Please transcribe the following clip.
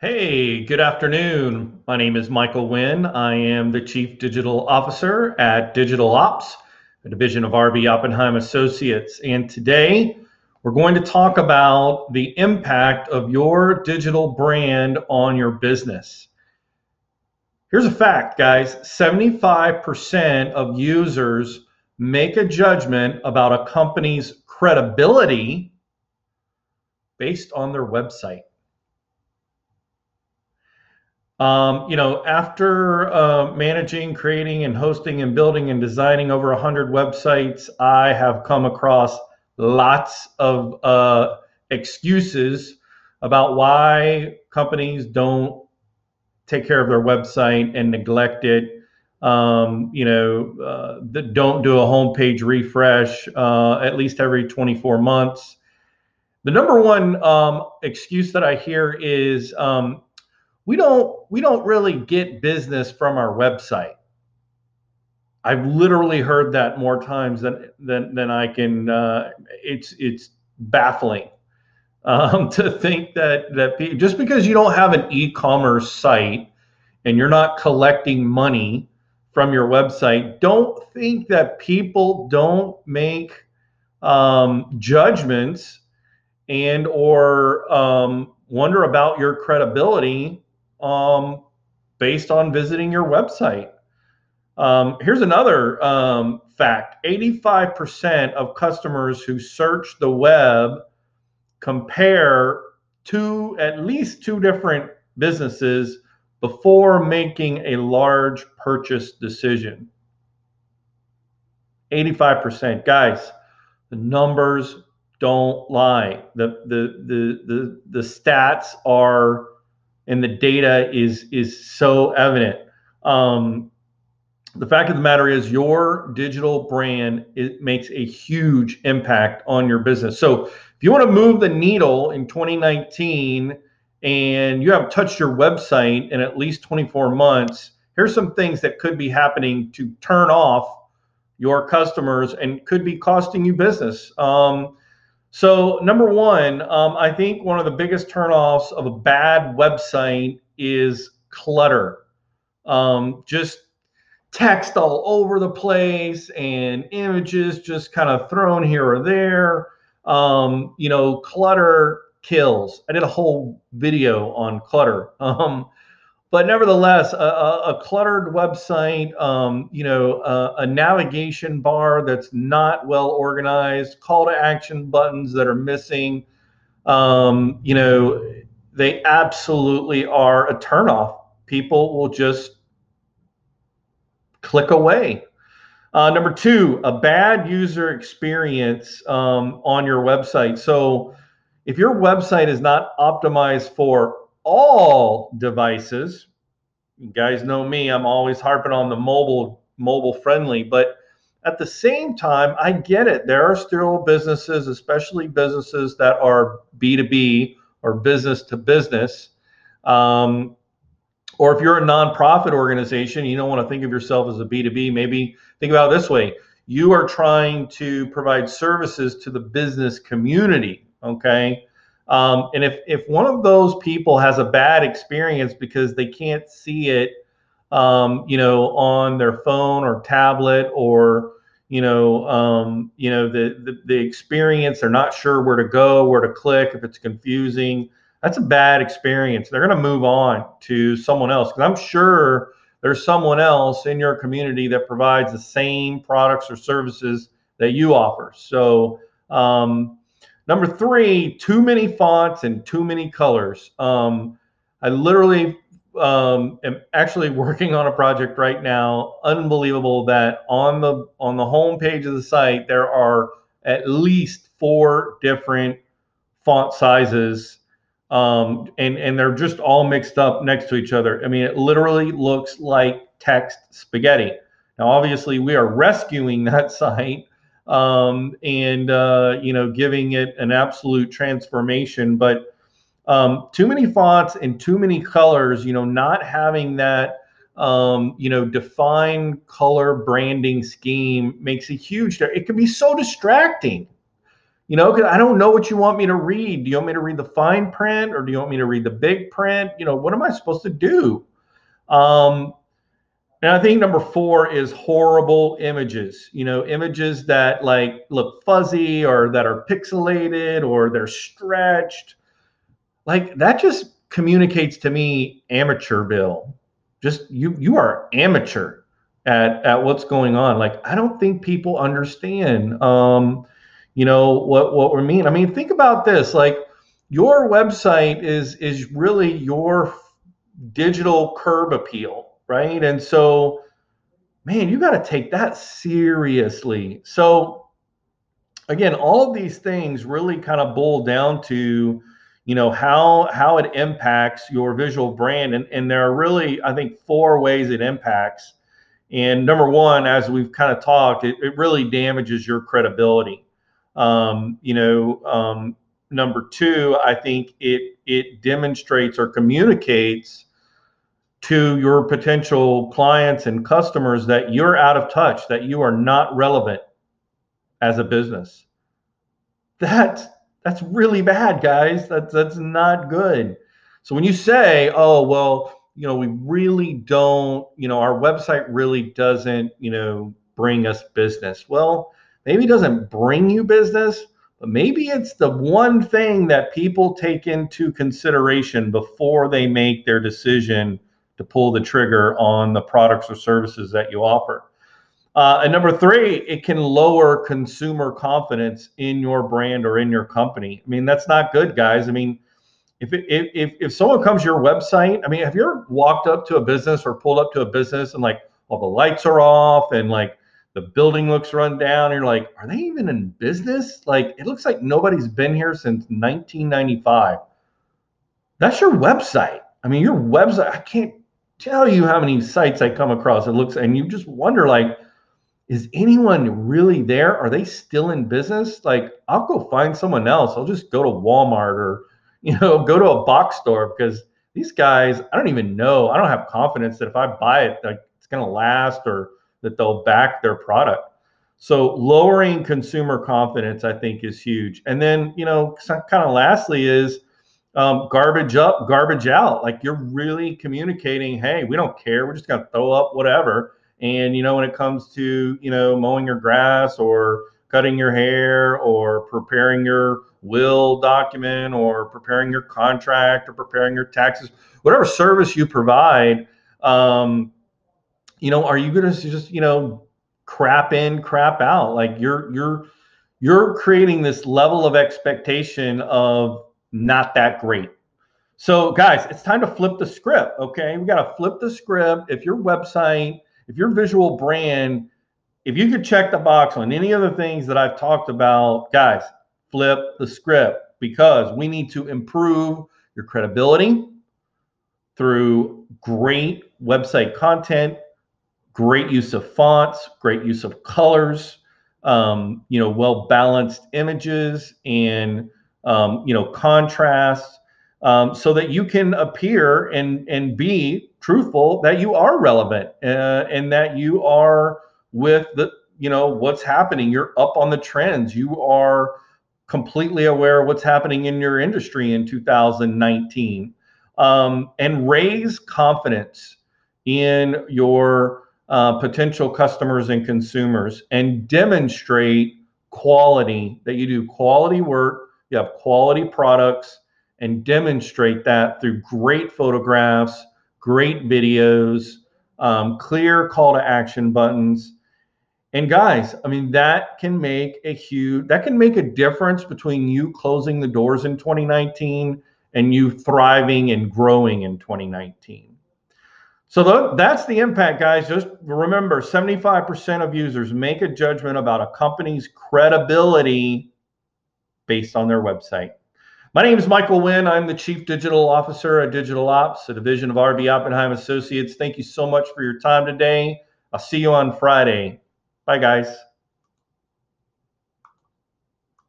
Hey, good afternoon. My name is Michael Wynn. I am the Chief Digital Officer at Digital Ops, a division of RB Oppenheim Associates. And today we're going to talk about the impact of your digital brand on your business. Here's a fact, guys 75% of users make a judgment about a company's credibility based on their website. Um, you know, after uh, managing, creating, and hosting, and building and designing over 100 websites, I have come across lots of uh, excuses about why companies don't take care of their website and neglect it. Um, you know, uh, don't do a homepage refresh uh, at least every 24 months. The number one um, excuse that I hear is um, we don't we don't really get business from our website. I've literally heard that more times than than than I can. Uh, it's it's baffling um, to think that that pe- just because you don't have an e-commerce site and you're not collecting money from your website, don't think that people don't make um, judgments and or um, wonder about your credibility um, based on visiting your website. Um, here's another um, fact 85% of customers who search the web compare two, at least two different businesses before making a large purchase decision. 85%. Guys, the numbers don't lie. The, the, the, the, the stats are and the data is is so evident. Um, the fact of the matter is, your digital brand it makes a huge impact on your business. So if you want to move the needle in 2019 and you haven't touched your website in at least 24 months, here's some things that could be happening to turn off your customers and could be costing you business. Um, so, number one, um, I think one of the biggest turnoffs of a bad website is clutter. Um, just text all over the place and images just kind of thrown here or there. Um, you know, clutter kills. I did a whole video on clutter. Um, but nevertheless, a, a, cluttered website, um, you know, a, a, navigation bar that's not well organized, call to action buttons that are missing, um, you know, they absolutely are a turnoff. People will just click away. Uh, number two, a bad user experience um, on your website. So, if your website is not optimized for all devices. You guys know me, I'm always harping on the mobile mobile friendly, but at the same time, I get it. There are still businesses, especially businesses that are B2B or business to business. Um, or if you're a nonprofit organization, you don't want to think of yourself as a B2B, maybe think about it this way. You are trying to provide services to the business community, okay? Um, and if if one of those people has a bad experience because they can't see it, um, you know, on their phone or tablet or you know, um, you know the, the the experience, they're not sure where to go, where to click, if it's confusing. That's a bad experience. They're going to move on to someone else because I'm sure there's someone else in your community that provides the same products or services that you offer. So um, Number three, too many fonts and too many colors. Um, I literally um, am actually working on a project right now. Unbelievable that on the on the home page of the site there are at least four different font sizes, um, and and they're just all mixed up next to each other. I mean, it literally looks like text spaghetti. Now, obviously, we are rescuing that site um, and uh, you know giving it an absolute transformation. But um, too many fonts and too many colors, you know, not having that um, you know defined color branding scheme makes a huge. It can be so distracting. You know, because I don't know what you want me to read. Do you want me to read the fine print or do you want me to read the big print? You know, what am I supposed to do? Um, and I think number four is horrible images. You know, images that like look fuzzy or that are pixelated or they're stretched. Like that just communicates to me amateur bill. Just you you are amateur at at what's going on. Like I don't think people understand um you know what what we mean. I mean, think about this. Like your website is is really your digital curb appeal, right? And so man, you got to take that seriously. So again, all of these things really kind of boil down to you know how how it impacts your visual brand and, and there are really i think four ways it impacts and number one as we've kind of talked it, it really damages your credibility um, you know um, number two i think it it demonstrates or communicates to your potential clients and customers that you're out of touch that you are not relevant as a business that that's really bad, guys. That's that's not good. So when you say, "Oh, well, you know, we really don't, you know, our website really doesn't, you know, bring us business." Well, maybe it doesn't bring you business, but maybe it's the one thing that people take into consideration before they make their decision to pull the trigger on the products or services that you offer. Uh, and number three, it can lower consumer confidence in your brand or in your company. I mean, that's not good, guys. I mean, if, if if someone comes to your website, I mean, have you ever walked up to a business or pulled up to a business and like all the lights are off and like the building looks run down, you're like, are they even in business? Like, it looks like nobody's been here since 1995. That's your website. I mean, your website. I can't tell you how many sites I come across. It looks, and you just wonder like is anyone really there? Are they still in business? Like, I'll go find someone else. I'll just go to Walmart or, you know, go to a box store because these guys, I don't even know. I don't have confidence that if I buy it, like it's to last or that they'll back their product. So lowering consumer confidence, I think, is huge. And then, you know, kind of lastly is um, garbage up, garbage out. Like you're really communicating, hey, we don't care. We're just going to throw up whatever and you know, when it comes to you know mowing your grass or cutting your hair or preparing your will document or preparing your contract or preparing your taxes, whatever service you provide, um, you know, are you going to just you know crap in, crap out? Like you're you're you're creating this level of expectation of not that great. So, guys, it's time to flip the script. Okay, we got to flip the script. If your website if your visual brand, if you could check the box on any of the things that I've talked about, guys, flip the script because we need to improve your credibility through great website content, great use of fonts, great use of colors, um, you know, well balanced images and um, you know contrast, um, so that you can appear and and be truthful that you are relevant uh, and that you are with the you know what's happening. You're up on the trends. You are completely aware of what's happening in your industry in 2019 um, and raise confidence in your uh, potential customers and consumers and demonstrate quality that you do quality work you have quality products and demonstrate that through great photographs great videos, um, clear call to action buttons. And guys, I mean, that can make a huge, that can make a difference between you closing the doors in 2019 and you thriving and growing in 2019. So that's the impact, guys. Just remember 75% of users make a judgment about a company's credibility based on their website. My name is Michael Wynn. I'm the Chief Digital Officer at Digital Ops, a division of RB Oppenheim Associates. Thank you so much for your time today. I'll see you on Friday. Bye, guys.